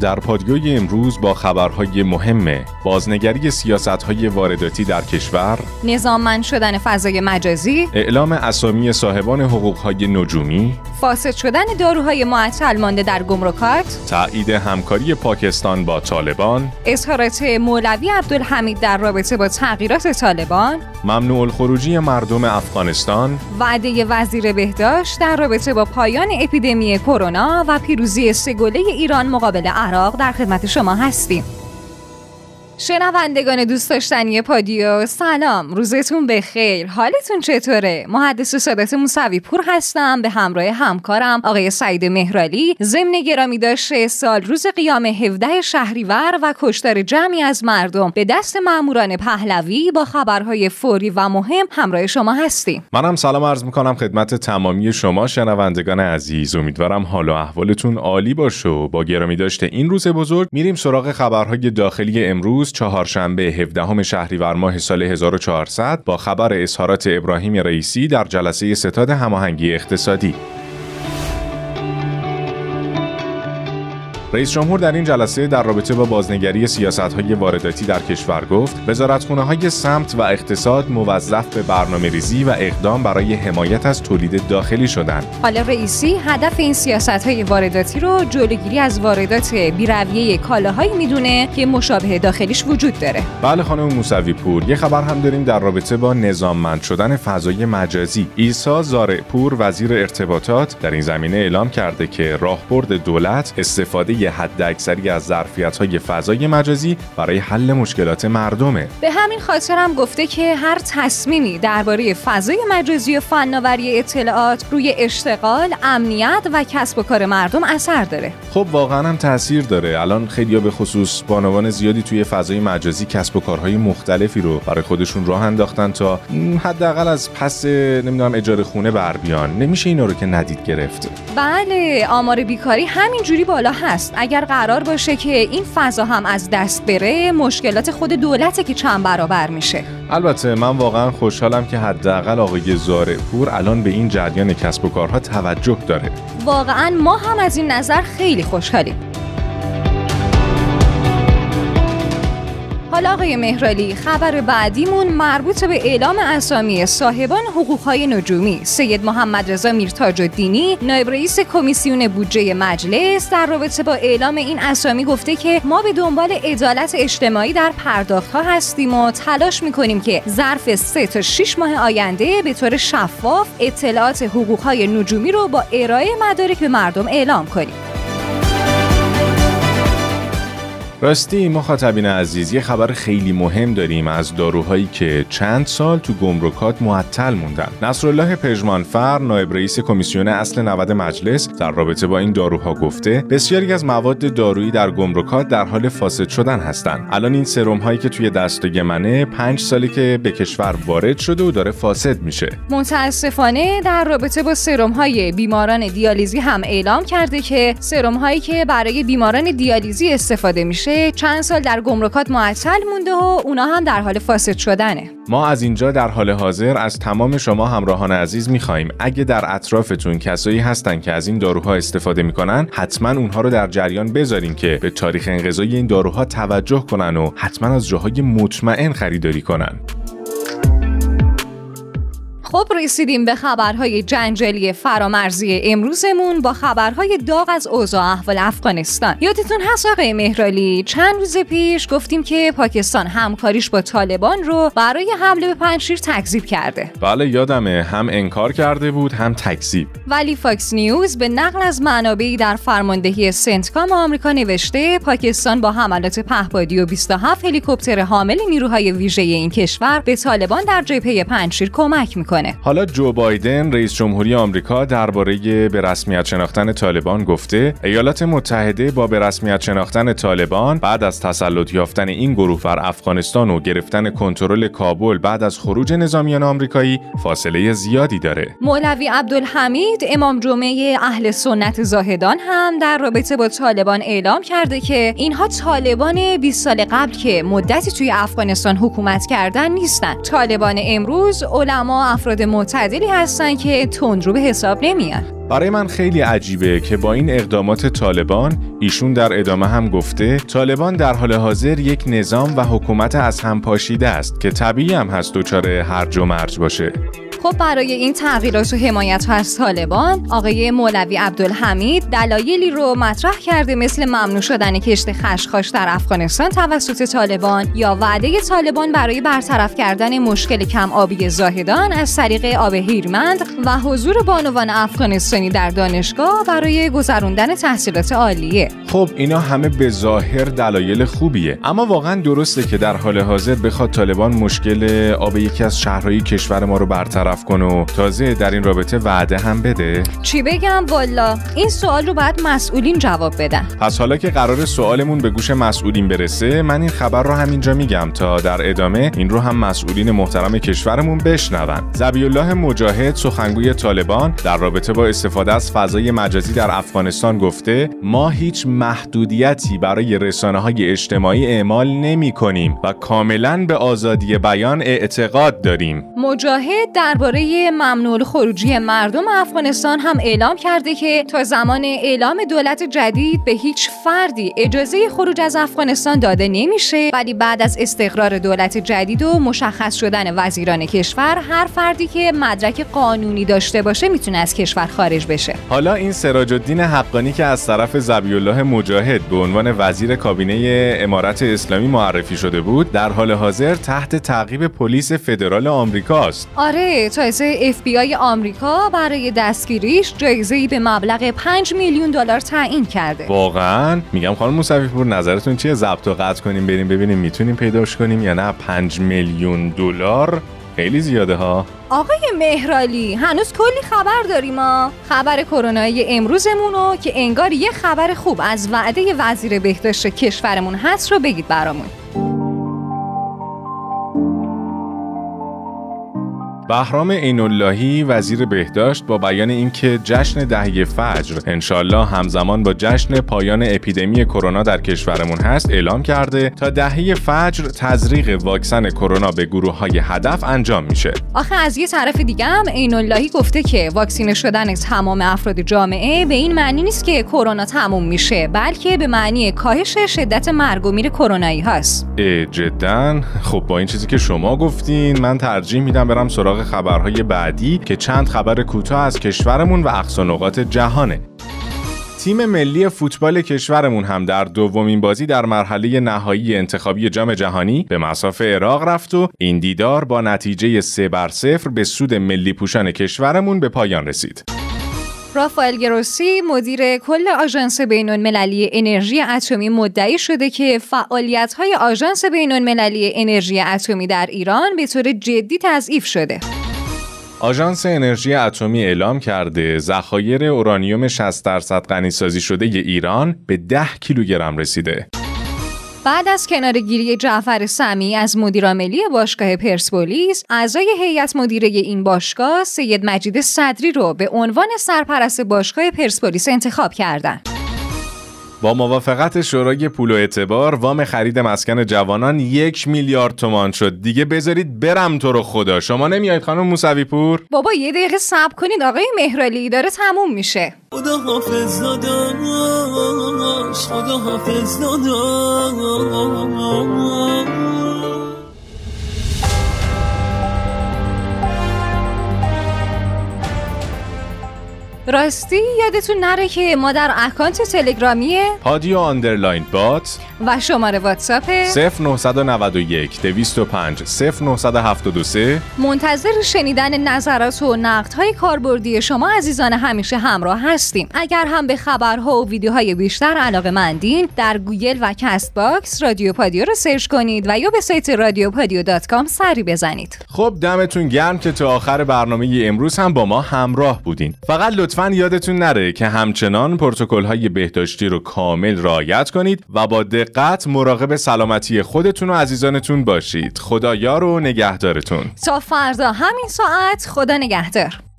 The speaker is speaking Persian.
در پادیوی امروز با خبرهای مهم بازنگری سیاستهای وارداتی در کشور نظاممند شدن فضای مجازی اعلام اسامی صاحبان حقوقهای نجومی فاسد شدن داروهای معطل مانده در گمرکات. تایید همکاری پاکستان با طالبان. اظهارات مولوی عبدالحمید در رابطه با تغییرات طالبان. ممنوع الخروجی مردم افغانستان. وعده وزیر بهداشت در رابطه با پایان اپیدمی کرونا و پیروزی سگوله ایران مقابل عراق در خدمت شما هستیم. شنوندگان دوست داشتنی پادیو سلام. روزتون بخیر. حالتون چطوره؟ محدث سادات موسوی پور هستم به همراه همکارم آقای سعید مهرالی. ضمن گرامی داشته سال روز قیام 17 شهریور و کشتار جمعی از مردم. به دست ماموران پهلوی با خبرهای فوری و مهم همراه شما هستیم. منم سلام عرض می‌کنم خدمت تمامی شما شنوندگان عزیز. امیدوارم حال و احوالتون عالی باشه با گرامی داشته این روز بزرگ میریم سراغ خبرهای داخلی امروز. چهارشنبه 17 شهریور ماه سال 1400 با خبر اظهارات ابراهیم رئیسی در جلسه ستاد هماهنگی اقتصادی. رئیس جمهور در این جلسه در رابطه با بازنگری سیاست وارداتی در کشور گفت وزارتخونه های سمت و اقتصاد موظف به برنامه ریزی و اقدام برای حمایت از تولید داخلی شدند. حالا رئیسی هدف این سیاست های وارداتی رو جلوگیری از واردات بیرویه کالاهایی می‌دونه که مشابه داخلیش وجود داره. بله خانم موسوی پور یه خبر هم داریم در رابطه با نظاممند شدن فضای مجازی. ایسا زارع پور وزیر ارتباطات در این زمینه اعلام کرده که راهبرد دولت استفاده یه حد اکثری از ظرفیت های فضای مجازی برای حل مشکلات مردمه. به همین خاطر هم گفته که هر تصمیمی درباره فضای مجازی و فناوری اطلاعات روی اشتغال، امنیت و کسب و کار مردم اثر داره. خب واقعا هم تاثیر داره. الان خیلی به خصوص بانوان زیادی توی فضای مجازی کسب و کارهای مختلفی رو برای خودشون راه انداختن تا حداقل از پس نمی‌دونم اجاره خونه بر بیان. نمیشه اینا رو که ندید گرفته بله آمار بیکاری همینجوری بالا هست. اگر قرار باشه که این فضا هم از دست بره مشکلات خود دولته که چند برابر میشه. البته من واقعا خوشحالم که حداقل آقای زاره پور الان به این جریان کسب و کارها توجه داره. واقعا ما هم از این نظر خیلی خوشحالیم. حالا آقای مهرالی خبر بعدیمون مربوط به اعلام اسامی صاحبان حقوقهای نجومی. سید محمد رضا میرتاج الدینی نایب رئیس کمیسیون بودجه مجلس در رابطه با اعلام این اسامی گفته که ما به دنبال عدالت اجتماعی در پرداخت ها هستیم و تلاش می‌کنیم که ظرف سه تا 6 ماه آینده به طور شفاف اطلاعات حقوقهای نجومی رو با ارائه مدارک به مردم اعلام کنیم. راستی مخاطبین عزیز یه خبر خیلی مهم داریم از داروهایی که چند سال تو گمرکات معطل موندن. نصرالله پژمانفر نایب رئیس کمیسیون اصل 90 مجلس در رابطه با این داروها گفته بسیاری از مواد دارویی در گمرکات در حال فاسد شدن هستند. الان این سرم هایی که توی دست گمنه پنج سالی که به کشور وارد شده و داره فاسد میشه. متاسفانه در رابطه با سرم های بیماران دیالیزی هم اعلام کرده که سرم هایی که برای بیماران دیالیزی استفاده میشه چند سال در گمرکات معطل مونده و اونا هم در حال فاسد شدنه. ما از اینجا در حال حاضر از تمام شما همراهان عزیز می‌خواهیم. اگه در اطرافتون کسایی هستن که از این داروها استفاده می‌کنن حتما اونها رو در جریان بذارین که به تاریخ انقضای این داروها توجه کنن و حتما از جاهای مطمئن خریداری کنن. خب رسیدیم به خبرهای جنجالی فرامرزی امروزمون با خبرهای داغ از اوضاع احوال افغانستان. یادتون هست آقای مهرالی؟ چند روز پیش گفتیم که پاکستان همکاریش با طالبان رو برای حمله به پنشیر تکذیب کرده. بله یادمه. هم انکار کرده بود هم تکذیب. ولی فاکس نیوز به نقل از منابعی در فرماندهی سنتکام آمریکا نوشته پاکستان با حملات پهپادی و 27 هلیکوپتر حامل نیروهای ویژه این کشور به طالبان در جبهه پنشیر کمک می‌کنه. حالا جو بایدن رئیس جمهوری آمریکا درباره به رسمیت شناختن طالبان گفته ایالات متحده با به رسمیت شناختن طالبان بعد از تسلط یافتن این گروه بر افغانستان و گرفتن کنترل کابل بعد از خروج نظامیان آمریکایی فاصله زیادی داره. مولوی عبدالحمید امام جمعه اهل سنت زاهدان هم در رابطه با طالبان اعلام کرده که اینها طالبان 20 سال قبل که مدتی توی افغانستان حکومت کردن نیستن. طالبان امروز علما افراد معتدلی هستن که تندرو به حساب نمیان. برای من خیلی عجیبه که با این اقدامات طالبان ایشون در ادامه هم گفته طالبان در حال حاضر یک نظام و حکومت از هم پاشیده است که طبیعی هم هست دچار هرج و مرج باشه. خب برای این تغییرات و حمایت از طالبان آقای مولوی عبدالحمید دلایلی رو مطرح کرده مثل ممنوع شدن کشت خشخاش در افغانستان توسط طالبان یا وعده طالبان برای برطرف کردن مشکل کم آبی زاهدان از طریق آب هیرمند و حضور بانوان افغانستانی در دانشگاه برای گذراندن تحصیلات عالیه. خب اینا همه به ظاهر دلایل خوبیه. اما واقعا درسته که در حال حاضر بخواد طالبان مشکل آب یکی از شهرهای کشور ما رو برطرف برطرف کن و تازه در این رابطه وعده هم بده. چی بگم؟ والا این سوال رو باید مسئولین جواب بدن. پس حالا که قرار سوالمون به گوش مسئولین برسه من این خبر رو همینجا میگم تا در ادامه این رو هم مسئولین محترم کشورمون بشنون زبی الله مجاهد سخنگوی طالبان در رابطه با استفاده از فضای مجازی در افغانستان گفته ما هیچ محدودیتی برای رسانه های اجتماعی اعمال نمی کنیم و کاملا به آزادی بیان اعتقاد داریم. مجاهد در درباره ممنوع خروجی مردم افغانستان هم اعلام کرده که تا زمان اعلام دولت جدید به هیچ فردی اجازه خروج از افغانستان داده نمیشه ولی بعد از استقرار دولت جدید و مشخص شدن وزیران کشور هر فردی که مدرک قانونی داشته باشه می‌تونه از کشور خارج بشه. حالا این سراج الدین حقانی که از طرف زبی الله مجاهد به عنوان وزیر کابینه امارت اسلامی معرفی شده بود در حال حاضر تحت تعقیب پلیس فدرال آمریکاست آره تازه اف بی آی آمریکا برای دستگیریش جایزه به مبلغ 5 میلیون دلار تعیین کرده. واقعا؟ میگم خانم موسوی پور نظرتون چیه؟ ضبط و قطع کنیم بریم ببینیم می‌تونیم پیداش کنیم یا نه؟ 5 میلیون دلار؟ خیلی زیاده ها. آقای مهرالی هنوز کلی خبر داریم ما خبر کرونایی امروزمون که انگار یه خبر خوب از وعده وزیر بهداشت کشورمون هست رو بگید برامون. بهرام اللهی وزیر بهداشت با بیان اینکه جشن دهه فجر انشالله همزمان با جشن پایان اپیدمی کرونا در کشورمون هست اعلام کرده تا دهه فجر تزریق واکسن کرونا به گروه های هدف انجام میشه. آخه از یه طرف دیگه هم اللهی گفته که واکسینه شدن تمام افراد جامعه به این معنی نیست که کرونا تموم میشه بلکه به معنی کاهش شدت مرگ و میر کرونایی هست جدا. خب با این چیزی که شما گفتین من ترجیح میدم برم سراغ خبرهای بعدی که چند خبر کوتاه از کشورمون و اقصا جهانه تیم ملی فوتبال کشورمون هم در دومین بازی در مرحله نهایی انتخابی جام جهانی به مساف عراق رفت و این دیدار با نتیجه 3 بر 0 به سود ملی پوشان کشورمون به پایان رسید. رافائل گروسی مدیر کل آژانس بین المللی انرژی اتمی مدعی شده که فعالیت های آژانس بین المللی انرژی اتمی در ایران به طور جدی تضعیف شده. آژانس انرژی اتمی اعلام کرده ذخایر اورانیوم 60 درصد غنیسازی شده ایران به 10 کیلوگرم رسیده. بعد از کنارگیری جعفر سمی از مدیرعاملی باشگاه پرسپولیس اعضای هیئت مدیره این باشگاه سید مجید صدری رو به عنوان سرپرست باشگاه پرسپولیس انتخاب کردند. با موافقت شورای پول و اعتبار وام خرید مسکن جوانان یک میلیارد تومان شد. دیگه بذارید برم تو رو خدا. شما نمیایید خانم موسوی پور؟ بابا یه دقیقه صبر کنید. آقای مهرالی داره تموم میشه. خدا حافظ خدا حافظ راستی یادتون نره که ما در اکانت تلگرامی پادیو underline bot. و شماره واتساپ؟ 0991 205 0973 منتظر شنیدن نظرات و های کاربردی شما عزیزان همیشه همراه هستیم. اگر هم به خبرها و ویدیوهای بیشتر علاقه مندین در گوگل و Castbox رادیو پادیو رو search کنید و یا به سایت رادیو پادیو dot com سری بزنید. خب دمتون گرم که تا آخر برنامه امروز هم با ما همراه بودین. فقط لطفا یادتون نره که همچنان پروتکل های بهداشتی رو کامل رعایت کنید و با دقت مراقب سلامتی خودتون و عزیزانتون باشید. خدا یار و نگهدارتون. تا فردا همین ساعت خدا نگهدار.